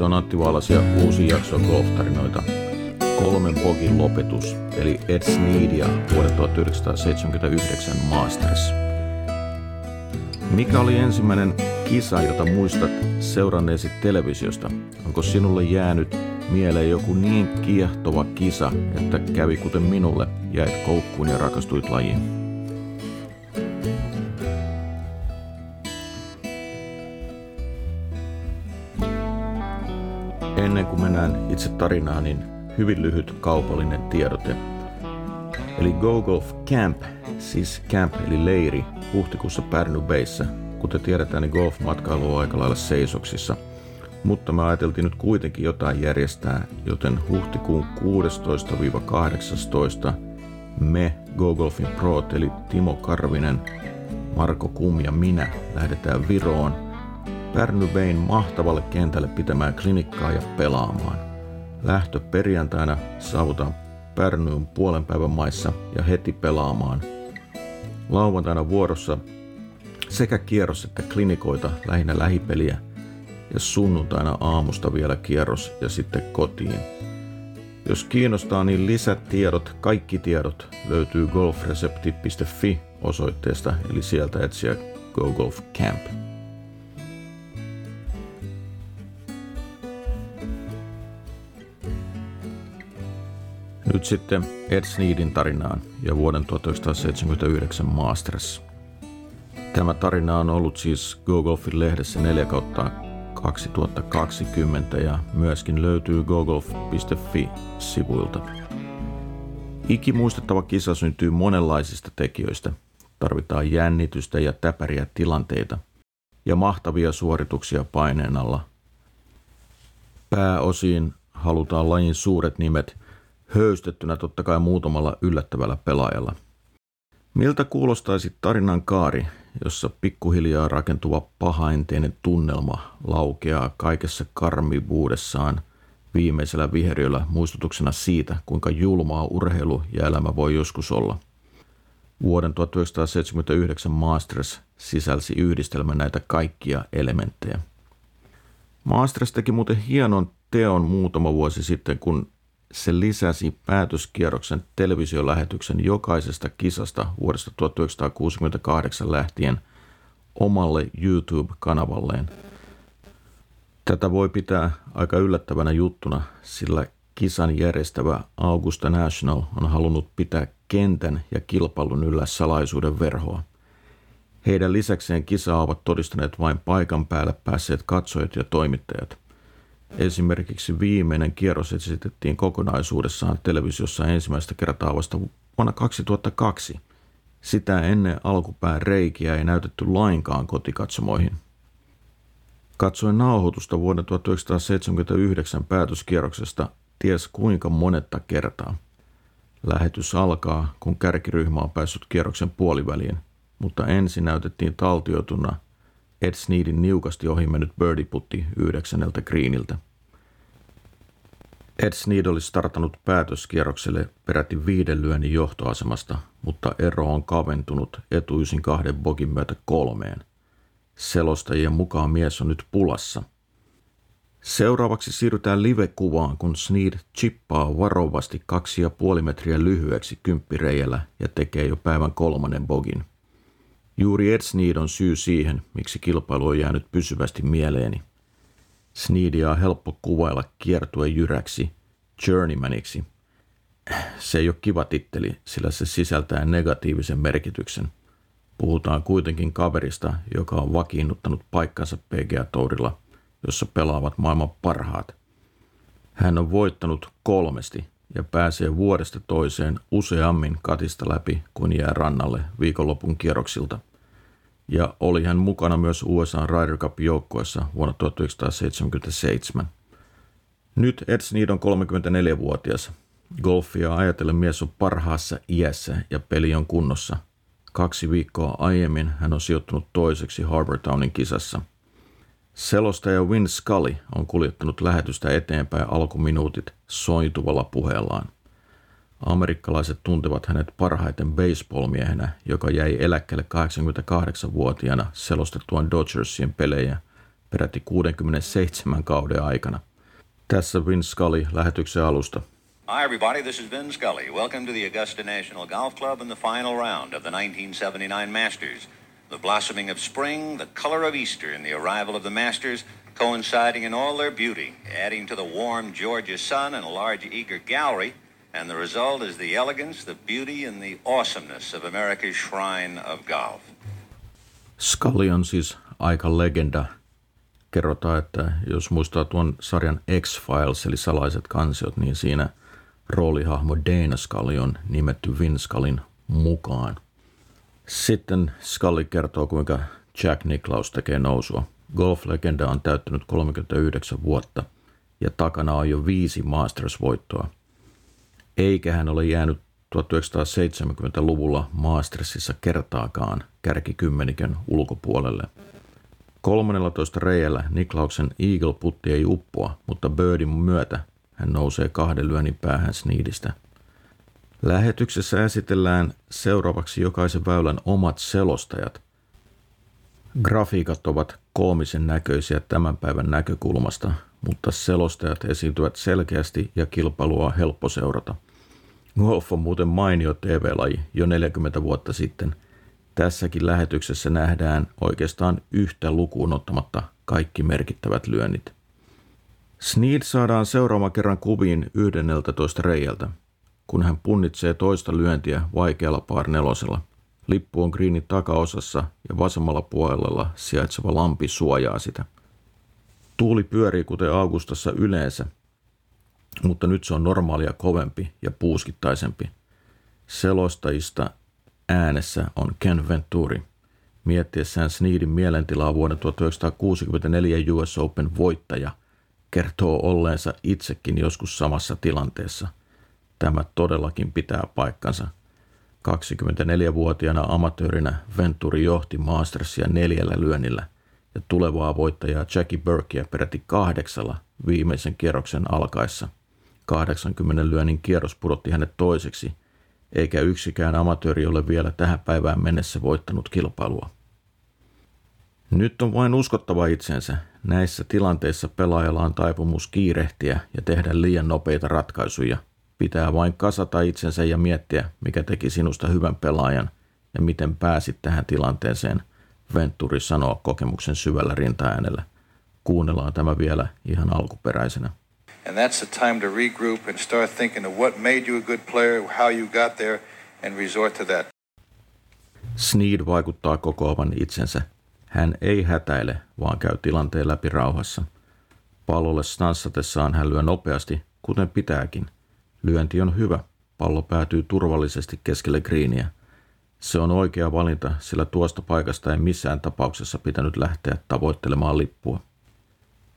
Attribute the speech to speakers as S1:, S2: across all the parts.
S1: Se on Antti Vaalasia uusi jakso golftarinoita. Kolmen pogin lopetus, eli Ed Sneedia vuoden 1979 Masters. Mikä oli ensimmäinen kisa, jota muistat seuranneesi televisiosta? Onko sinulle jäänyt mieleen joku niin kiehtova kisa, että kävi kuten minulle, jäit koukkuun ja rakastuit lajiin? Ennen kuin mennään itse tarinaan, niin hyvin lyhyt kaupallinen tiedote. Eli Go Golf Camp, siis camp eli leiri, huhtikuussa Pärnu Bayssä. Kuten tiedetään, niin golfmatkailu on aika lailla seisoksissa. Mutta me ajateltiin nyt kuitenkin jotain järjestää, joten huhtikuun 16-18 me Go Golfin Pro, eli Timo Karvinen, Marko Kum ja minä lähdetään Viroon – Pärny Bayn mahtavalle kentälle pitämään klinikkaa ja pelaamaan. Lähtö perjantaina saavutaan Pärnyyn puolen päivän maissa ja heti pelaamaan. Lauantaina vuorossa sekä kierros että klinikoita lähinnä lähipeliä ja sunnuntaina aamusta vielä kierros ja sitten kotiin. Jos kiinnostaa, niin lisätiedot, kaikki tiedot löytyy golfresepti.fi osoitteesta, eli sieltä etsiä Go Golf Camp. Nyt sitten Ed Sneedin tarinaan ja vuoden 1979 Masters. Tämä tarina on ollut siis GoGolfin lehdessä 4 kautta 2020 ja myöskin löytyy gogolf.fi-sivuilta. Ikimuistettava kisa syntyy monenlaisista tekijöistä. Tarvitaan jännitystä ja täpäriä tilanteita ja mahtavia suorituksia paineen alla. Pääosiin halutaan lajin suuret nimet höystettynä totta kai muutamalla yllättävällä pelaajalla. Miltä kuulostaisi tarinan kaari, jossa pikkuhiljaa rakentuva pahainteinen tunnelma laukeaa kaikessa karmivuudessaan viimeisellä viheriöllä muistutuksena siitä, kuinka julmaa urheilu ja elämä voi joskus olla. Vuoden 1979 Masters sisälsi yhdistelmä näitä kaikkia elementtejä. Masters teki muuten hienon teon muutama vuosi sitten, kun se lisäsi päätöskierroksen televisiolähetyksen jokaisesta kisasta vuodesta 1968 lähtien omalle YouTube-kanavalleen. Tätä voi pitää aika yllättävänä juttuna, sillä kisan järjestävä Augusta National on halunnut pitää kentän ja kilpailun yllä salaisuuden verhoa. Heidän lisäkseen kisaa ovat todistaneet vain paikan päälle päässeet katsojat ja toimittajat – Esimerkiksi viimeinen kierros esitettiin kokonaisuudessaan televisiossa ensimmäistä kertaa vasta vuonna 2002. Sitä ennen alkupään reikiä ei näytetty lainkaan kotikatsomoihin. Katsoin nauhoitusta vuoden 1979 päätöskierroksesta ties kuinka monetta kertaa. Lähetys alkaa, kun kärkiryhmä on päässyt kierroksen puoliväliin, mutta ensin näytettiin taltioituna – Ed Sneedin niukasti ohi mennyt birdie-putti yhdeksänneltä greeniltä. Ed Sneed oli startannut päätöskierrokselle peräti viiden lyönnin johtoasemasta, mutta ero on kaventunut etuisin kahden bogin myötä kolmeen. Selostajien mukaan mies on nyt pulassa. Seuraavaksi siirrytään live-kuvaan, kun Sneed chippaa varovasti kaksi ja puoli metriä lyhyeksi kymppireijällä ja tekee jo päivän kolmannen bogin. Juuri Ed Sneed on syy siihen, miksi kilpailu on jäänyt pysyvästi mieleeni. Sneedia on helppo kuvailla kiertuen jyräksi, journeymaniksi. Se ei ole kiva titteli, sillä se sisältää negatiivisen merkityksen. Puhutaan kuitenkin kaverista, joka on vakiinnuttanut paikkansa PGA-tourilla, jossa pelaavat maailman parhaat. Hän on voittanut kolmesti ja pääsee vuodesta toiseen useammin katista läpi kuin jää rannalle viikonlopun kierroksilta – ja oli hän mukana myös USA Ryder Cup-joukkueessa vuonna 1977. Nyt Ed Sneed on 34-vuotias. Golfia ajatellen mies on parhaassa iässä ja peli on kunnossa. Kaksi viikkoa aiemmin hän on sijoittunut toiseksi Harbortownin kisassa. Selostaja Win Scully on kuljettanut lähetystä eteenpäin alkuminuutit sointuvalla puheellaan. Amerikkalaiset tuntevat hänet parhaiten baseballmiehenä, joka jäi eläkkeelle 88-vuotiaana selostettuaan Dodgersien pelejä peräti 67 kauden aikana. Tässä Vin Scully lähetyksen alusta.
S2: Hi, everybody. This is Vin Scully. Welcome to the Augusta National Golf Club and the final round of the 1979 Masters. The blossoming of spring, the color of Easter, and the arrival of the Masters coinciding in all their beauty, adding to the warm Georgia sun and a large eager gallery. And the result is the elegance, the beauty, and the awesomeness of America's shrine of golf.
S1: Scully on siis aika legenda. Kerrotaan, että jos muistaa tuon sarjan X-Files eli salaiset kansiot, niin siinä roolihahmo Dana Scully on nimetty Vin Scullin mukaan. Sitten Scully kertoo, kuinka Jack Nicklaus tekee nousua. Golf-legenda on täyttänyt 39 vuotta ja takana on jo viisi Masters-voittoa. Eikä hän ole jäänyt 1970-luvulla Mastersissa kertaakaan kärkikymmenikön ulkopuolelle. 13 reijällä Niklauksen Eagle putti ei uppoa, mutta Birdin myötä hän nousee kahden lyönnin päähän Sneedistä. Lähetyksessä esitellään seuraavaksi jokaisen väylän omat selostajat. Grafiikat ovat koomisen näköisiä tämän päivän näkökulmasta, mutta selostajat esiintyvät selkeästi ja kilpailua on helppo seurata. Golf on muuten mainio TV-laji jo 40 vuotta sitten. Tässäkin lähetyksessä nähdään oikeastaan yhtä lukuun ottamatta kaikki merkittävät lyönnit. Sneed saadaan seuraavan kerran kuviin 11 reijältä, kun hän punnitsee toista lyöntiä vaikealla par nelosella. Lippu on greenin takaosassa ja vasemmalla puolella sijaitseva lampi suojaa sitä. Tuuli pyörii kuten Augustassa yleensä, mutta nyt se on normaalia kovempi ja puuskittaisempi. Selostajista äänessä on Ken Venturi. Miettiessään Sneedin mielentilaa vuoden 1964 US Open voittaja kertoo olleensa itsekin joskus samassa tilanteessa. Tämä todellakin pitää paikkansa – 24-vuotiaana amatöörinä Venturi johti Mastersia neljällä lyönnillä ja tulevaa voittajaa Jackie Burkea peräti kahdeksalla viimeisen kierroksen alkaessa. 80 lyönnin kierros pudotti hänet toiseksi, eikä yksikään amatööri ole vielä tähän päivään mennessä voittanut kilpailua. Nyt on vain uskottava itsensä. Näissä tilanteissa pelaajalla on taipumus kiirehtiä ja tehdä liian nopeita ratkaisuja – Pitää vain kasata itsensä ja miettiä, mikä teki sinusta hyvän pelaajan ja miten pääsit tähän tilanteeseen, Venturi sanoo kokemuksen syvällä rintaäänellä. Kuunnellaan tämä vielä ihan alkuperäisenä.
S3: And that's the time to regroup and start thinking of what made you a good player, how you got there, and resort to that.
S1: Sneed vaikuttaa kokoavan itsensä. Hän ei hätäile, vaan käy tilanteen läpi rauhassa. Pallolle stanssatessaan hän lyö nopeasti, kuten pitääkin – Lyönti on hyvä. Pallo päätyy turvallisesti keskelle greeniä. Se on oikea valinta, sillä tuosta paikasta ei missään tapauksessa pitänyt lähteä tavoittelemaan lippua.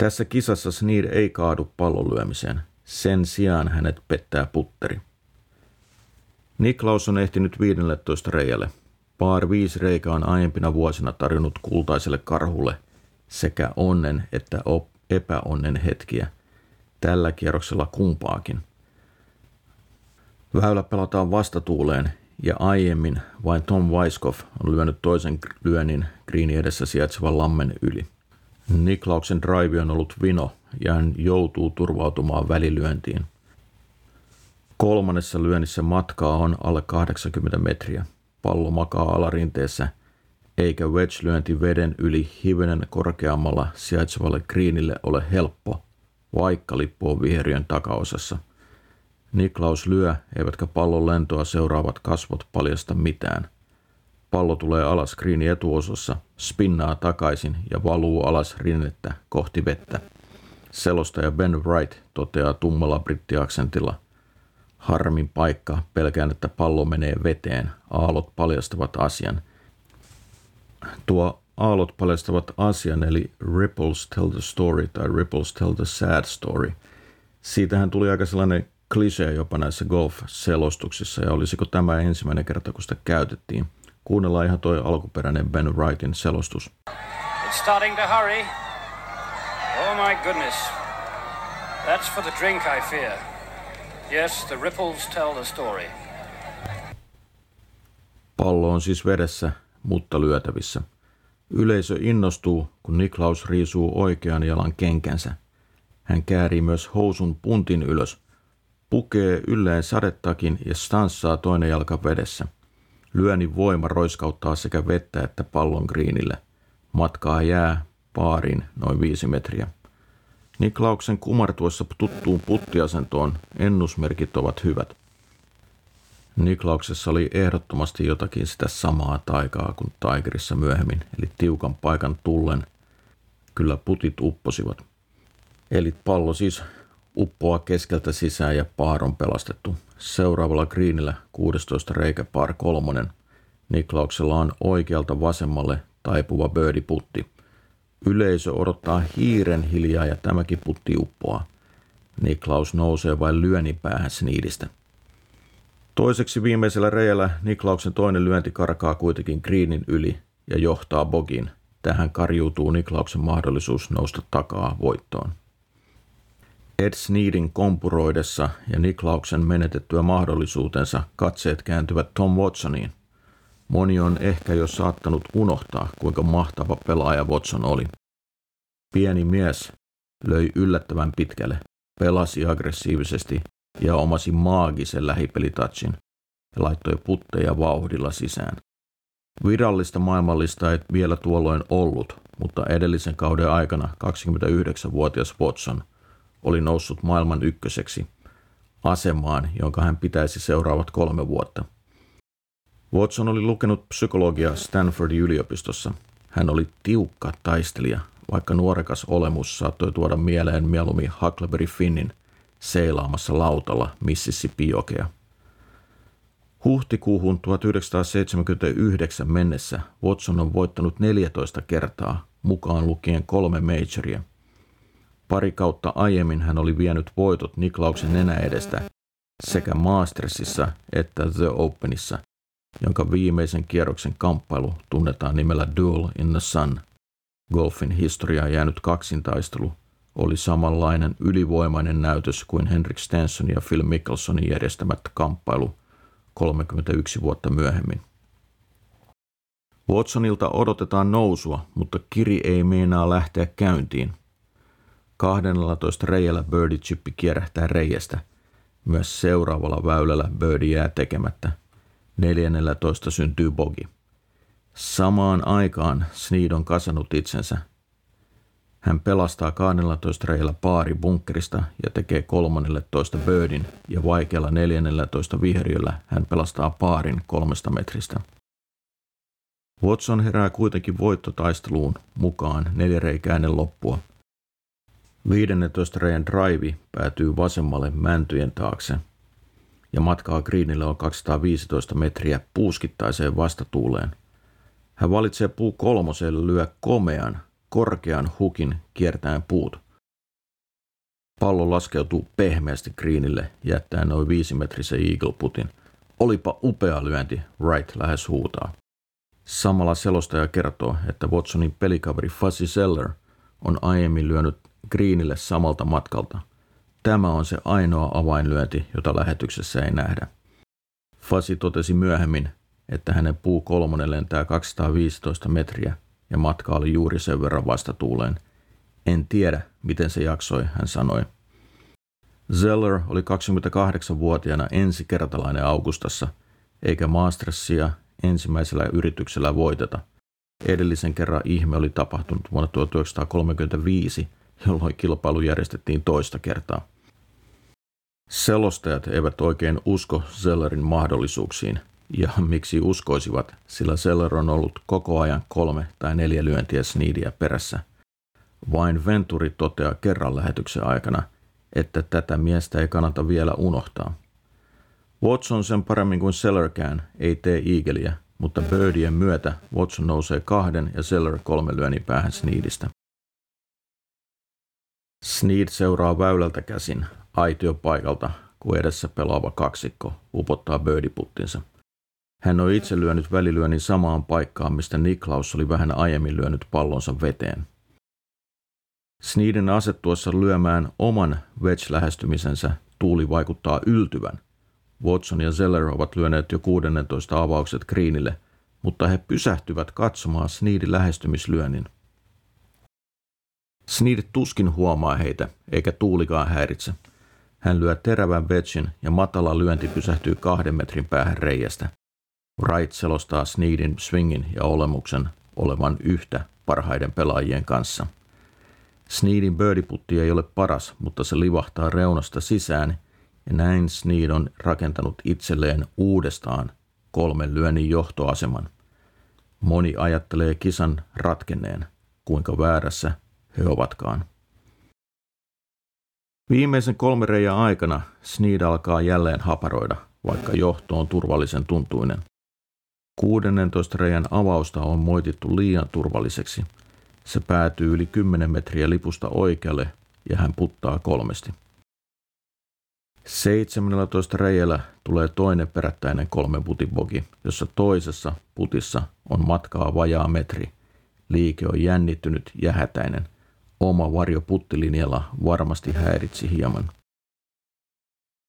S1: Tässä kisassa Sneed ei kaadu pallon lyömiseen. Sen sijaan hänet pettää putteri. Niklaus on ehtinyt 15 reijälle. Paar viisi reikä on aiempina vuosina tarjonnut kultaiselle karhulle sekä onnen että epäonnen hetkiä. Tällä kierroksella kumpaakin – Väylä pelataan vastatuuleen ja aiemmin vain Tom Weiskopf on lyönyt toisen lyönnin greenin edessä sijaitsevan lammen yli. Niklauksen drive on ollut vino ja hän joutuu turvautumaan välilyöntiin. Kolmannessa lyönnissä matkaa on alle 80 metriä. Pallo makaa alarinteessä, eikä wedge-lyönti veden yli hivenen korkeammalla sijaitsevalle greenille ole helppo, vaikka lippu on viheriön takaosassa – Niklaus lyö, eivätkä pallon lentoa seuraavat kasvot paljasta mitään. Pallo tulee alas screenin etuosassa, spinnaa takaisin ja valuu alas rinnettä kohti vettä. Selostaja Ben Wright toteaa tummalla brittiaksentilla. Harmin paikka, pelkään, että pallo menee veteen. Aallot paljastavat asian. Tuo aallot paljastavat asian, eli Ripples tell the story tai Ripples tell the sad story. Siitähän tuli aika sellainen klisee jopa näissä golf-selostuksissa ja olisiko tämä ensimmäinen kerta, kun sitä käytettiin. Kuunnellaan ihan toi alkuperäinen Ben Wrightin selostus.
S4: It's starting to hurry. Oh my goodness. That's for the drink, I fear. Yes, the ripples tell the story.
S1: Pallo on siis vedessä, mutta lyötävissä. Yleisö innostuu, kun Niklaus riisuu oikean jalan kenkänsä. Hän käärii myös housun puntin ylös, pukee ylleen sadetakin ja stanssaa toinen jalka vedessä. Lyönnin voima roiskauttaa sekä vettä että pallon greenille. Matkaa jää paariin noin viisi metriä. Niklauksen kumartuessa tuttuun puttiasentoon ennusmerkit ovat hyvät. Niklauksessa oli ehdottomasti jotakin sitä samaa taikaa kuin Tigerissa myöhemmin, eli tiukan paikan tullen. Kyllä putit upposivat. Eli pallo siis uppoaa keskeltä sisään ja paar on pelastettu. Seuraavalla greenillä 16 reikä par kolmonen. Niklauksella on oikealta vasemmalle taipuva putti. Yleisö odottaa hiiren hiljaa ja tämäkin putti uppoaa. Niklaus nousee vain lyönnin päähän Sniidistä. Toiseksi viimeisellä reijällä Niklauksen toinen lyönti karkaa kuitenkin greenin yli ja johtaa bogin. Tähän karjuutuu Niklauksen mahdollisuus nousta takaa voittoon. Ed Sneedin kompuroidessa ja Niklauksen menetettyä mahdollisuutensa katseet kääntyvät Tom Watsoniin. Moni on ehkä jo saattanut unohtaa, kuinka mahtava pelaaja Watson oli. Pieni mies löi yllättävän pitkälle, pelasi aggressiivisesti ja omasi maagisen lähipelitatsin ja laittoi putteja vauhdilla sisään. Virallista maailmallista ei vielä tuolloin ollut, mutta edellisen kauden aikana 29-vuotias Watson oli noussut maailman ykköseksi asemaan, jonka hän pitäisi seuraavat kolme vuotta. Watson oli lukenut psykologiaa Stanfordin yliopistossa. Hän oli tiukka taistelija, vaikka nuorekas olemus saattoi tuoda mieleen mieluummin Huckleberry Finnin seilaamassa lautalla Mississippi-jokea. Huhtikuuhun 1979 mennessä Watson on voittanut 14 kertaa, mukaan lukien kolme majoria. Pari kautta aiemmin hän oli vienyt voitot Niklauksen nenä edestä sekä Mastersissa että The Openissa, jonka viimeisen kierroksen kamppailu tunnetaan nimellä Duel in the Sun. Golfin historiaa jäänyt kaksintaistelu oli samanlainen ylivoimainen näytös kuin Henrik Stenson ja Phil Mickelsonin järjestämät kamppailu 31 vuotta myöhemmin. Watsonilta odotetaan nousua, mutta kiri ei meinaa lähteä käyntiin. 12 reijällä birdie chippi kierähtää reiästä. Myös seuraavalla väylällä birdie jää tekemättä. 14 syntyy bogi. Samaan aikaan Sneed on kasannut itsensä – hän pelastaa 12 reillä paari bunkkerista ja tekee 13 birdin ja vaikealla 14 viheriöllä hän pelastaa paarin kolmesta metristä. Watson herää kuitenkin voittotaisteluun mukaan neljäreikäinen loppua. 15 reijän drive päätyy vasemmalle mäntyjen taakse ja matkaa greenille on 215 metriä puuskittaiseen vastatuuleen. Hän valitsee puu kolmoselle lyö komean korkean hukin kiertäen puut. Pallo laskeutuu pehmeästi greenille jättäen noin viisimetrisen eagle putin. Olipa upea lyönti, Wright lähes huutaa. Samalla selostaja kertoo, että Watsonin pelikaveri Fuzzy Seller on aiemmin lyönyt greenille samalta matkalta. Tämä on se ainoa avainlyönti, jota lähetyksessä ei nähdä. Fuzzy totesi myöhemmin, että hänen puu kolmonen lentää 215 metriä ja matka oli juuri sen verran vastatuuleen. En tiedä, miten se jaksoi, hän sanoi. Zeller oli 28-vuotiaana ensikertalainen Augustassa, eikä Mastersia ensimmäisellä yrityksellä voiteta. Edellisen kerran ihme oli tapahtunut vuonna 1935, jolloin kilpailu järjestettiin toista kertaa. Selostajat eivät oikein usko Zellerin mahdollisuuksiin – ja miksi uskoisivat, sillä Seller on ollut koko ajan kolme tai neljä lyöntiä Sneedia perässä. Vain Venturi toteaa kerran lähetyksen aikana, että tätä miestä ei kannata vielä unohtaa. Watson sen paremmin kuin Sellerkään ei tee iigeliä, mutta Birdien myötä Watson nousee kahden ja Seller kolme lyönnin päähän Sneedistä. Sneed seuraa väylältä käsin aitiopaikalta, kun edessä pelaava kaksikko upottaa birdiputtinsa – hän on itse lyönyt välilyönnin samaan paikkaan, mistä Niklaus oli vähän aiemmin lyönyt pallonsa veteen. Sneeden asettuessa lyömään oman wedge-lähestymisensä tuuli vaikuttaa yltyvän. Watson ja Zeller ovat lyöneet jo 16 avaukset greenille, mutta he pysähtyvät katsomaan Sneedin lähestymislyönnin. Sneed tuskin huomaa heitä, eikä tuulikaan häiritse. Hän lyö terävän vetsin ja matala lyönti pysähtyy kahden metrin päähän reiästä. Wright selostaa Sneedin swingin ja olemuksen olevan yhtä parhaiden pelaajien kanssa. Sneedin birdieputti ei ole paras, mutta se livahtaa reunasta sisään ja näin Sneed on rakentanut itselleen uudestaan kolmen lyönnin johtoaseman. Moni ajattelee kisan ratkenneen, kuinka väärässä he ovatkaan. Viimeisen kolme reijän aikana Sneed alkaa jälleen haparoida, vaikka johto on turvallisen tuntuinen. 16 reijän avausta on moitittu liian turvalliseksi. Se päätyy yli 10 metriä lipusta oikealle ja hän puttaa kolmesti. 17 reijällä tulee toinen perättäinen kolme putibogi, jossa toisessa putissa on matkaa vajaa metri. Liike on jännittynyt ja hätäinen. Oma varjo puttilinjalla varmasti häiritsi hieman.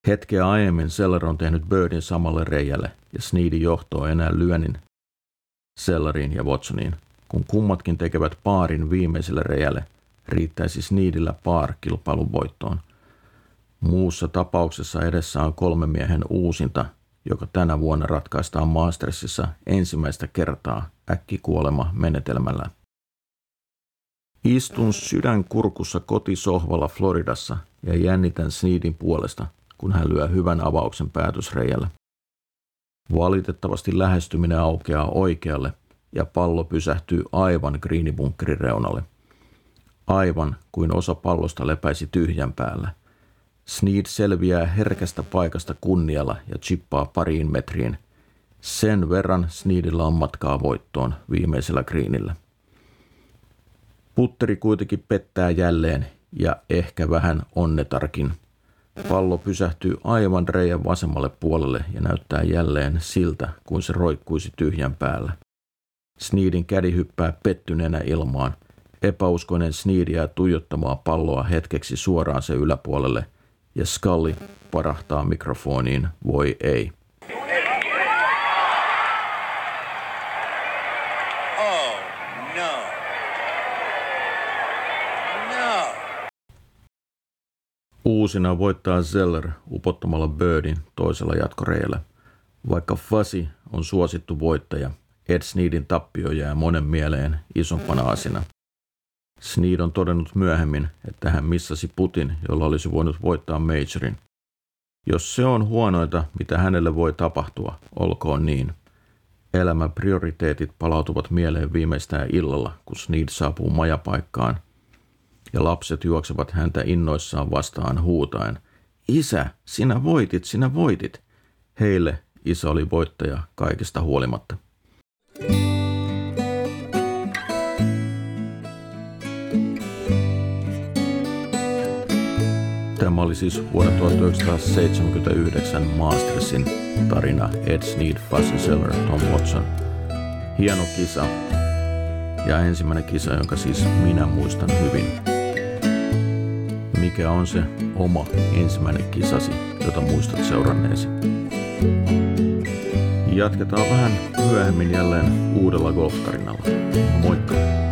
S1: Hetkeä aiemmin Seller on tehnyt Birdin samalle reijälle ja Sneedy johtoo enää lyönnin Selleriin ja Watsoniin. Kun kummatkin tekevät paarin viimeiselle reijälle, riittäisi Sneedillä paar kilpailun voittoon. Muussa tapauksessa edessä on kolmen miehen uusinta, joka tänä vuonna ratkaistaan Mastersissa ensimmäistä kertaa äkkikuolema menetelmällä. Istun sydän kurkussa kotisohvalla Floridassa ja jännitän Sneedin puolesta, kun hän lyö hyvän avauksen päätösreijällä. Valitettavasti lähestyminen aukeaa oikealle ja pallo pysähtyy aivan greenibunkerin reunalle. Aivan kuin osa pallosta lepäisi tyhjän päällä. Sneed selviää herkästä paikasta kunnialla ja chippaa pariin metriin. Sen verran Sneedillä on matkaa voittoon viimeisellä greenillä. Putteri kuitenkin pettää jälleen ja ehkä vähän onnetarkin. Pallo pysähtyy aivan reijän vasemmalle puolelle ja näyttää jälleen siltä, kuin se roikkuisi tyhjän päällä. Sneedin kädi hyppää pettyneenä ilmaan. Epäuskoinen Sneed jää tuijottamaan palloa hetkeksi suoraan se yläpuolelle ja Scully parahtaa mikrofoniin voi ei. Uusina voittaa Zeller upottamalla Birdin toisella jatkoreijällä. Vaikka Fasi on suosittu voittaja, Ed Sneedin tappio jää monen mieleen isompana asina. Sneed on todennut myöhemmin, että hän missasi putin, jolla olisi voinut voittaa Majorin. Jos se on huonoita, mitä hänelle voi tapahtua, olkoon niin. Elämän prioriteetit palautuvat mieleen viimeistään illalla, kun Sneed saapuu majapaikkaan – ja lapset juoksevat häntä innoissaan vastaan huutaen. Isä, sinä voitit, sinä voitit. Heille isä oli voittaja kaikesta huolimatta. Tämä oli siis vuonna 1979 Mastersin tarina Ed Sneed, Fuzzy Seller, Tom Watson. Hieno kisa ja ensimmäinen kisa, jonka siis minä muistan hyvin mikä on se oma ensimmäinen kisasi, jota muistat seuranneesi. Jatketaan vähän myöhemmin jälleen uudella golftarinalla. Moikka!